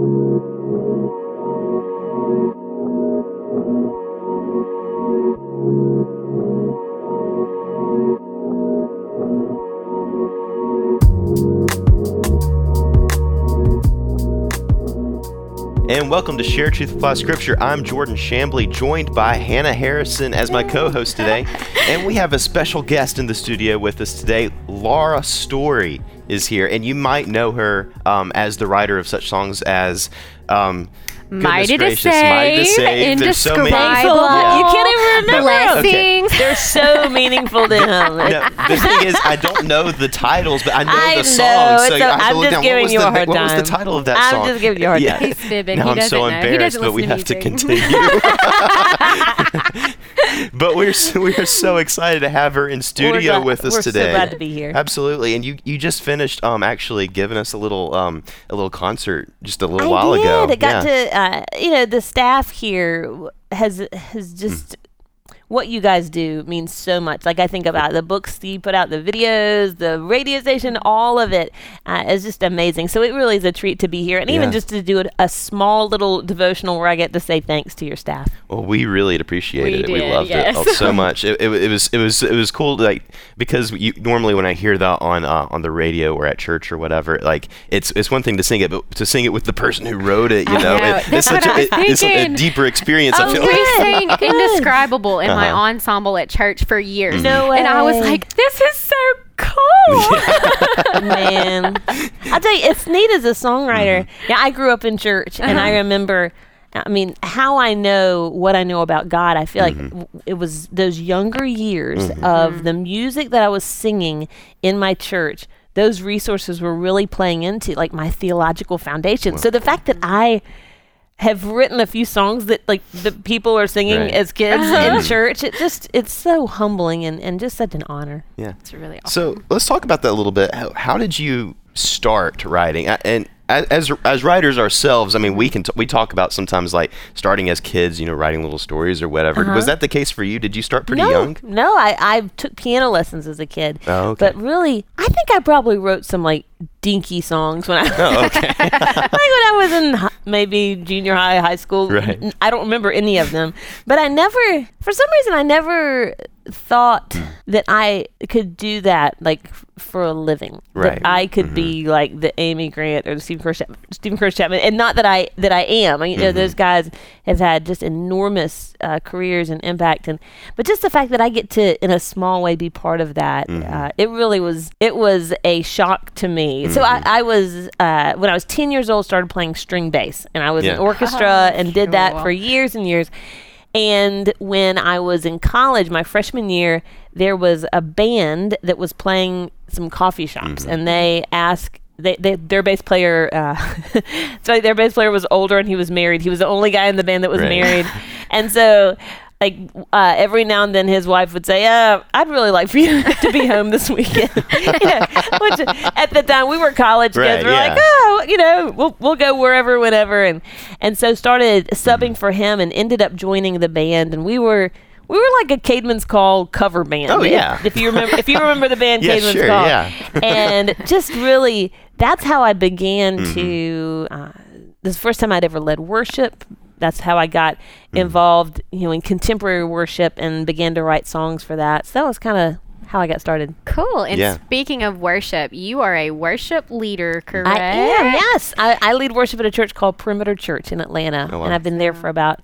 thank you. And welcome to Share Truth Apply Scripture. I'm Jordan Shambly, joined by Hannah Harrison as my co host today. And we have a special guest in the studio with us today. Laura Story is here, and you might know her um, as the writer of such songs as. Um, Mighty to gracious, Mighty to save, save. There's so many. indescribable. Yeah. You can't even remember them. Blessings. They're so meaningful to him. No, the thing is, I don't know the titles, but I know I the know, songs. it's So a- I have to I'm look just down. giving what was you the, a hard What was the title of that song. I'm song? just giving you a hard yeah. time. He's fibbing. Now he I'm doesn't so know. He embarrassed, doesn't but we listen have to continue. but we're so, we're so excited to have her in studio glad- with us we're so glad to be here. Absolutely, and you you just finished um actually giving us a little um a little concert just a little I while did. ago. I got yeah. to, uh, you know, the staff here has has just. What you guys do means so much. Like I think about the books that you put out, the videos, the radio station, all of it uh, is just amazing. So it really is a treat to be here, and Yeah. even just to do it, a small little devotional where I get to say thanks to your staff. Well, we really appreciated We it. We loved yes. it so much. It, it, it was it was it was cool, like because you normally when I hear that on uh, on the radio or at church or whatever, like it's it's one thing to sing it, but to sing it with the person who wrote it, you I know, know. it- it's such what a, I it- it's a, a deeper experience. I Oh, feel We like. sang indescribable in my Uh-huh. ensemble at church for years. No And I was like, this is so cool. man. I'll tell you, it's neat as a songwriter. Mm-hmm. Yeah, I grew up in church, and Uh-huh. I remember. I mean, how I know what I know about God, I feel like Mm-hmm. w- it was those younger years of the music that I was singing in my church. Those resources were really playing into like my theological foundation. so the fact that I have written a few songs that like the people are singing Right. as kids uh-huh. in church, it just it's so humbling and, and just such an honor. Yeah. It's really awesome. So let's talk about that a little bit. How, how did you start writing? A- And a- as as writers ourselves, I mean, we can t- we talk about sometimes like starting as kids, you know, writing little stories or whatever. Was uh-huh. that the case for you? Did you start pretty no, young? No, I, I took piano lessons as a kid. Oh, okay. But really, I think I probably wrote some like dinky songs when I Oh, okay. like when I was in hi- maybe junior high, high school. Right. I don't remember any of them. But I never, for some reason, I never thought Hmm. that I could do that like for a living. Right. Mm-hmm. That I could be like the Amy Grant or the Steven Curtis, Steven Curtis Chapman, and not that I that I am. I, you know, Mm-hmm. those guys have had just enormous uh, careers and impact, and but just the fact that I get to, in a small way, be part of that, Mm-hmm. uh, it really was it was a shock to me. So I, Mm-hmm. I was uh, when I was ten years old, started playing string bass, and I was Yeah. in orchestra Oh, and did that for years and years. And when I was in college, my freshman year, there was a band that was playing some coffee shops, Mm-hmm. and they asked. They, they, their bass player, uh, so their bass player was older and he was married. He was the only guy in the band that was Right. married, and so like uh, every now and then his wife would say, uh, "I'd really like for you to be home this weekend." you know, which at the time we were college kids. Right, we are yeah. like, "Oh, you know, we'll we'll go wherever, whenever," and and so started subbing for him and ended up joining the band, and we were. We were like a Caedmon's Call cover band. Oh, if- yeah. If, you remember, if you remember the band Yeah, Caedmon's sure, Call, yeah. and just really, that's how I began Mm-hmm. to. Uh, this the first time I'd ever led worship. That's how I got Mm-hmm. involved, you know, in contemporary worship and began to write songs for that. So that was kind of how I got started. Cool. And Yeah. speaking of worship, you are a worship leader, correct? I am, yes. I, I lead worship at a church called Perimeter Church in Atlanta, Oh, wow. and I've been there for about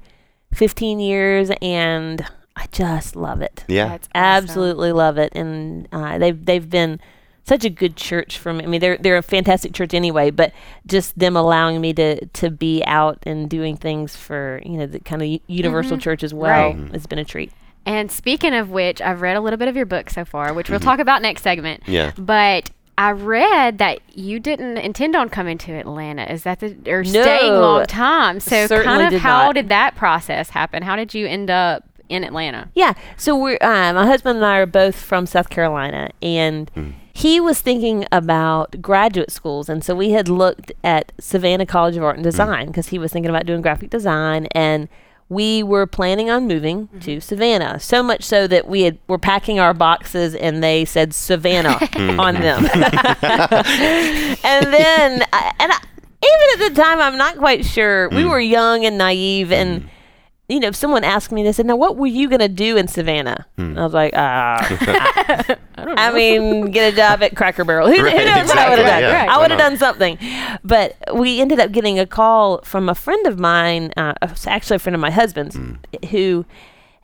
15 years, and I just love it. Yeah. That's awesome. Absolutely love it, and uh, they've they've been such a good church for me. I mean, they're they're a fantastic church anyway, but just them allowing me to to be out and doing things for you know the kind of u- universal church as well Right. has been a treat. And speaking of which, I've read a little bit of your book so far, which we'll talk about next segment. Mm-hmm. Yeah. But I read that you didn't intend on coming to Atlanta. Is that the or No. staying long time? So kind of did how not. did that process happen? How did you end up in Atlanta? Yeah. So we're uh, my husband and I are both from South Carolina, and he was thinking about graduate schools, and so we had looked at Savannah College of Art and Design because he was thinking about doing graphic design, and we were planning on moving to Savannah. So much so that we had were packing our boxes, and they said Savannah on them. and then, I, and I, even at the time, I'm not quite sure. We Mm. were young and naive, and Mm-hmm. You know, if someone asked me, they said, "Now, what were you gonna do in Savannah?" Mm. I was like, "Ah, I mean, get a job at Cracker Barrel. Who, who Right, knows what I would have done? yeah, I would have done something." But we ended up getting a call from a friend of mine, uh, actually a friend of my husband's, Mm. who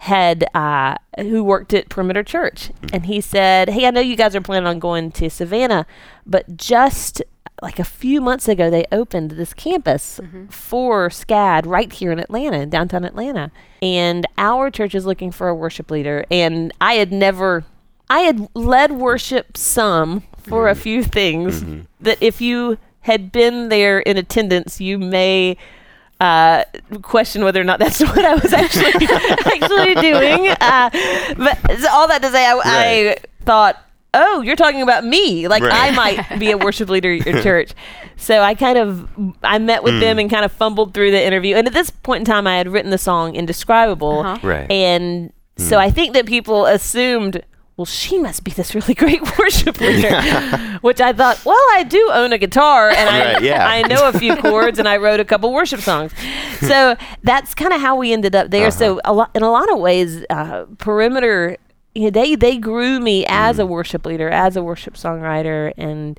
had uh, who worked at Perimeter Church, Mm. and he said, "Hey, I know you guys are planning on going to Savannah, but just like a few months ago, they opened this campus for SCAD right here in Atlanta, in downtown Atlanta, and our church is looking for a worship leader. And I had never, I had led worship some for a few things that if you had been there in attendance, you may." uh, question whether or not that's what I was actually actually doing. Uh, but so all that to say, I, I thought, oh, you're talking about me. Like Right. I might be a worship leader at your church. So I kind of I met with Mm. them and kind of fumbled through the interview. And at this point in time, I had written the song "Indescribable," Uh-huh. Right. and so I think that people assumed. Well, she must be this really great worship leader, which I thought. Well, I do own a guitar, and I Right, yeah. I know a few chords, and I wrote a couple worship songs. So that's kind of how we ended up there. Uh-huh. So a lot, in a lot of ways, uh, Perimeter, you know, they they grew me as a Mm. worship leader, as a worship songwriter, and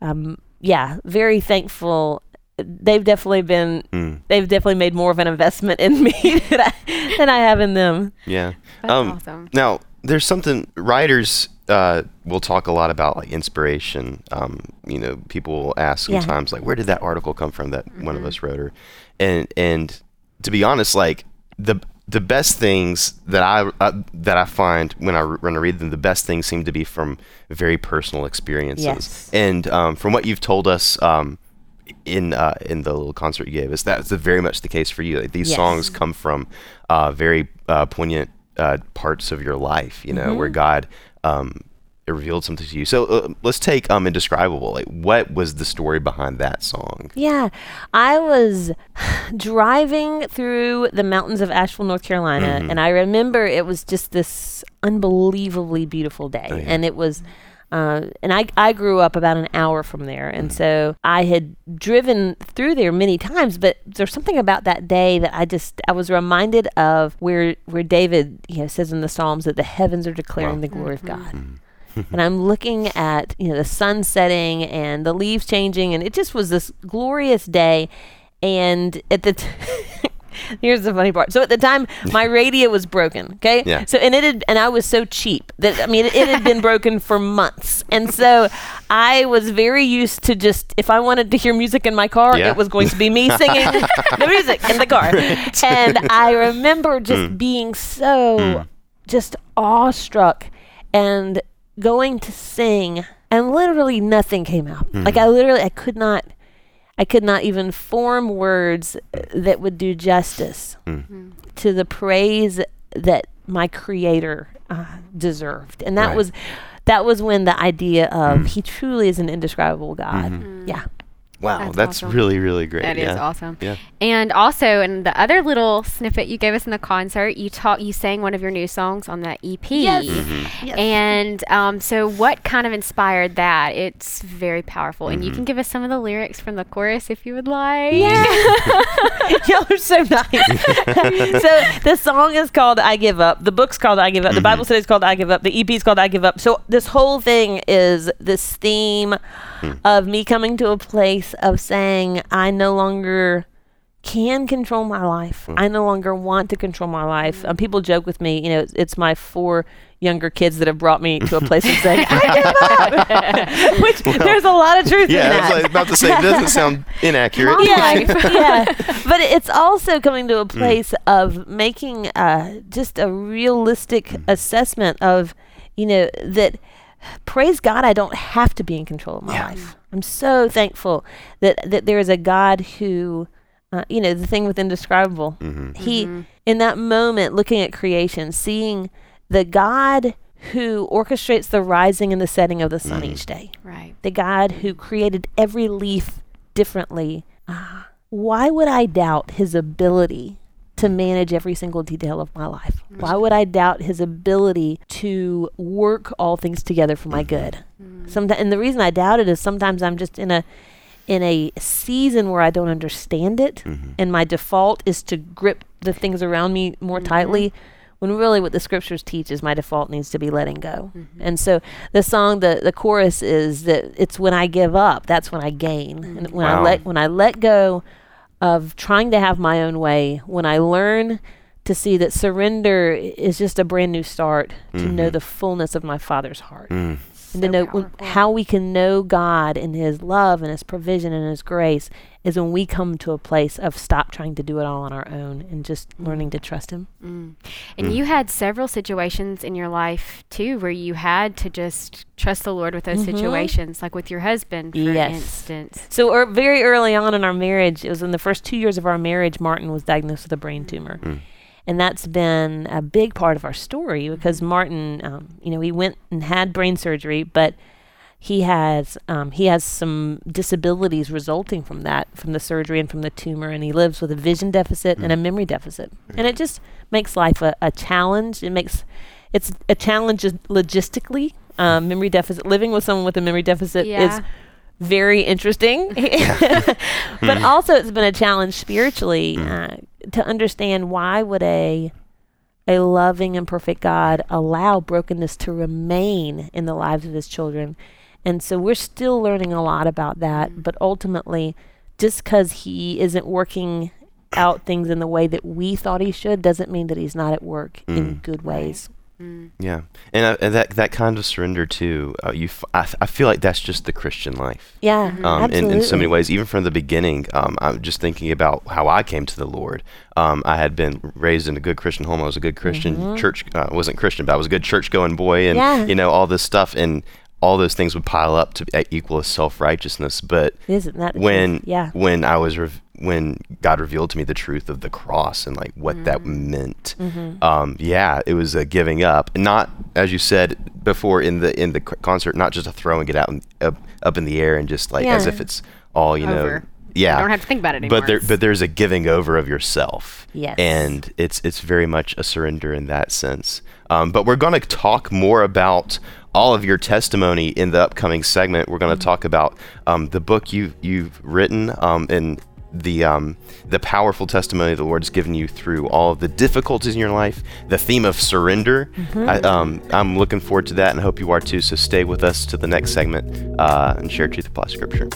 um, yeah, very thankful. They've definitely been. Mm. They've definitely made more of an investment in me than I, than I have in them. Yeah. That's um, awesome. Now, there's something writers uh, will talk a lot about, like inspiration. Um, you know, people will ask Yeah. sometimes, like, where did that article come from that one of us wrote? Or, and and to be honest, like the the best things that I uh, that I find when I when I read them, the best things seem to be from very personal experiences. Yes. And um, from what you've told us. Um, in uh, in the little concert you gave us, that's very much the case for you. Like, these Yes. songs come from uh, very uh, poignant uh, parts of your life, you know, Mm-hmm. where God um, revealed something to you. So uh, let's take um, Indescribable. Like, what was the story behind that song? Yeah, I was driving through the mountains of Asheville, North Carolina, Mm-hmm. and I remember it was just this unbelievably beautiful day, Oh, yeah. and it was. Uh, and I, I grew up about an hour from there, and Mm-hmm. so I had driven through there many times. But there's something about that day that I just I was reminded of where where David you know says in the Psalms that the heavens are declaring Wow. the glory of God Mm-hmm. And I'm looking at you know the sun setting and the leaves changing, and it just was this glorious day. And at the t- here's the funny part. So at the time, my radio was broken. Okay. Yeah. So and it had and I was so cheap that I mean it, it had been broken for months, and so I was very used to just if I wanted to hear music in my car, Yeah. it was going to be me singing the music in the car. And I remember just hmm. being so hmm. just awestruck and going to sing and literally nothing came out. Hmm. Like i literally i could not i could not even form words that would do justice hmm. Hmm. to the praise that my creator uh, deserved. And that Right. was that was when the idea of he truly is an indescribable god. Mm-hmm. yeah Wow, That's that's, awesome. really, really great. That is yeah. awesome. Yeah. And also, in the other little snippet you gave us in the concert, you taught you sang one of your new songs on that EP. Yes. Mm-hmm. Yes. And um, so, what kind of inspired that? It's very powerful, and you Mm-hmm. can give us some of the lyrics from the chorus if you would like. Yeah. Y'all are so nice. so the song is called I Give Up. The book's called I Give Up. The Bible study is called I Give Up. The EP is called I Give Up. So this whole thing is this theme of me coming to a place of saying I no longer can control my life. I no longer want to control my life. Um, people joke with me, you know, it's, it's my four younger kids that have brought me to a place of saying I give up, which there's a lot of truth in Yeah, I was like, about to say, it doesn't sound inaccurate. Yeah, yeah. But it's also coming to a place of making uh, just a realistic assessment of, you know, that praise God, I don't have to be in control of my Yeah. life. I'm so thankful that that there is a God who, uh, you know, the thing with indescribable. He in that moment, looking at creation, seeing the God who orchestrates the rising and the setting of the sun each day Right. the God who created every leaf differently, uh, why would I doubt his ability to manage every single detail of my life? Why would I doubt his ability to work all things together for my good? Mm. Sometimes, and the reason I doubt it is sometimes I'm just in a in a season where I don't understand it, Mm-hmm. and my default is to grip the things around me more mm-hmm. tightly. When really, what the scriptures teach is my default needs to be letting go. Mm-hmm. And so the song, the the chorus is that it's when I give up, that's when I gain. Mm-hmm. And when I let when I let go of trying to have my own way, when I learn to see that surrender is just a brand new start to know the fullness of my Father's heart. Mm. And to know powerful. how we can know God and His love and His provision and His grace is when we come to a place of stop trying to do it all on our own and just learning to trust Him. Mm. And you had several situations in your life too where you had to just trust the Lord with those Mhm. situations, like with your husband, for Yes. instance. So, er, very early on in our marriage, it was in the first two years of our marriage, Martin was diagnosed with a brain tumor. Mm. And that's been a big part of our story because Martin, um, you know, he went and had brain surgery, but he has um, he has some disabilities resulting from that, from the surgery and from the tumor, and he lives with a vision deficit and a memory deficit, and it just makes life a, a challenge. It makes it's a challenge logistically. Um, memory deficit, living with someone with a memory deficit Yeah. is very interesting, but also it's been a challenge spiritually uh, to understand why would a a loving and perfect God allow brokenness to remain in the lives of his children. And so we're still learning a lot about that, but ultimately just cuz he isn't working out things in the way that we thought he should doesn't mean that he's not at work in good ways. Mm. Yeah, and, uh, and that that kind of surrender too. Uh, you, f- I, f- I feel like that's just the Christian life. Yeah, Um, in, absolutely. in so many ways, even from the beginning. Um, I'm just thinking about how I came to the Lord. Um, I had been raised in a good Christian home. I was a good Christian church. Uh, I wasn't Christian, but I was a good church going boy, and Mm-hmm. Yeah. you know all this stuff, and all those things would pile up to uh, equal as self righteousness. But Isn't that when? Yeah. when I was rev- when God revealed to me the truth of the cross and like what that meant, Mm-hmm. um, yeah, it was a giving up, not as you said before in the in the concert, not just a throwing it out and up up in the air and just like as if it's all you know, yeah, You don't have to think about it anymore. but there but there's a giving over of yourself, Yes. and it's it's very much a surrender in that sense. Um, but we're going to talk more about all of your testimony in the upcoming segment. We're going to Mm-hmm. talk about um, the book you you've written um, and the um, the powerful testimony the Lord's given you through all of the difficulties in your life. The theme of surrender. Mm-hmm. I, um, I'm looking forward to that, and hope you are too. So stay with us to the next segment uh, and share truth apply scripture.